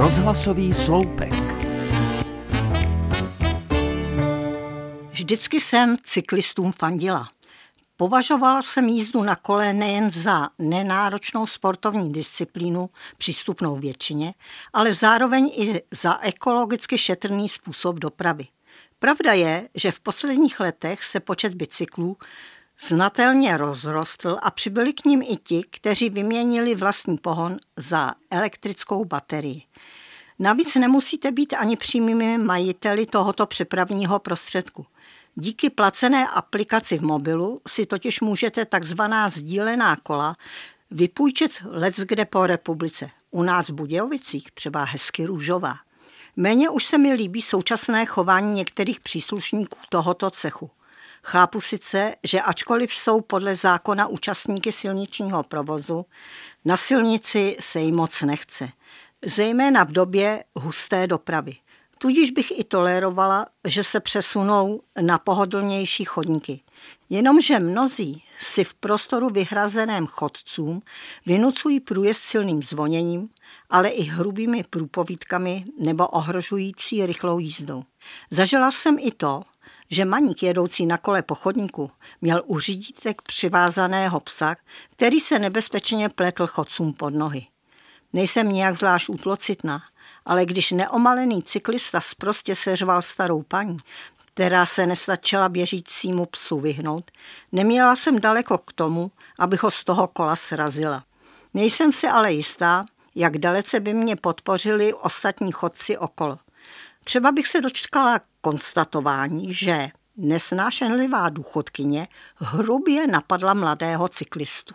Rozhlasový sloupek. Vždycky jsem cyklistům fandila. Považovala jsem jízdu na kole nejen za nenáročnou sportovní disciplínu, přístupnou většině, ale zároveň i za ekologicky šetrný způsob dopravy. Pravda je, že v posledních letech se počet bicyklů znatelně rozrostl a přibyli k ním i ti, kteří vyměnili vlastní pohon za elektrickou baterii. Navíc nemusíte být ani přímými majiteli tohoto přepravního prostředku. Díky placené aplikaci v mobilu si totiž můžete takzvaná sdílená kola vypůjčit kde po republice. U nás v Budějovicích třeba hezky růžová. Méně už se mi líbí současné chování některých příslušníků tohoto cechu. Chápu sice, že ačkoliv jsou podle zákona účastníky silničního provozu, na silnici se jim moc nechce, zejména v době husté dopravy. Tudíž bych i tolerovala, že se přesunou na pohodlnější chodníky. Jenomže mnozí si v prostoru vyhrazeném chodcům vynucují průjezd silným zvoněním, ale i hrubými průpovídkami nebo ohrožující rychlou jízdou. Zažila jsem i to, že maník jedoucí na kole po chodníku měl u řídítek přivázaného psa, který se nebezpečně pletl chodcům pod nohy. Nejsem nijak zvlášť útlocitná, ale když neomalený cyklista zprostě seřval starou paní, která se nestačila běžícímu psu vyhnout, neměla jsem daleko k tomu, abych ho z toho kola srazila. Nejsem si ale jistá, jak dalece by mě podpořili ostatní chodci okolo. Třeba bych se dočkala konstatování, že nesnášenlivá důchodkyně hrubě napadla mladého cyklistu.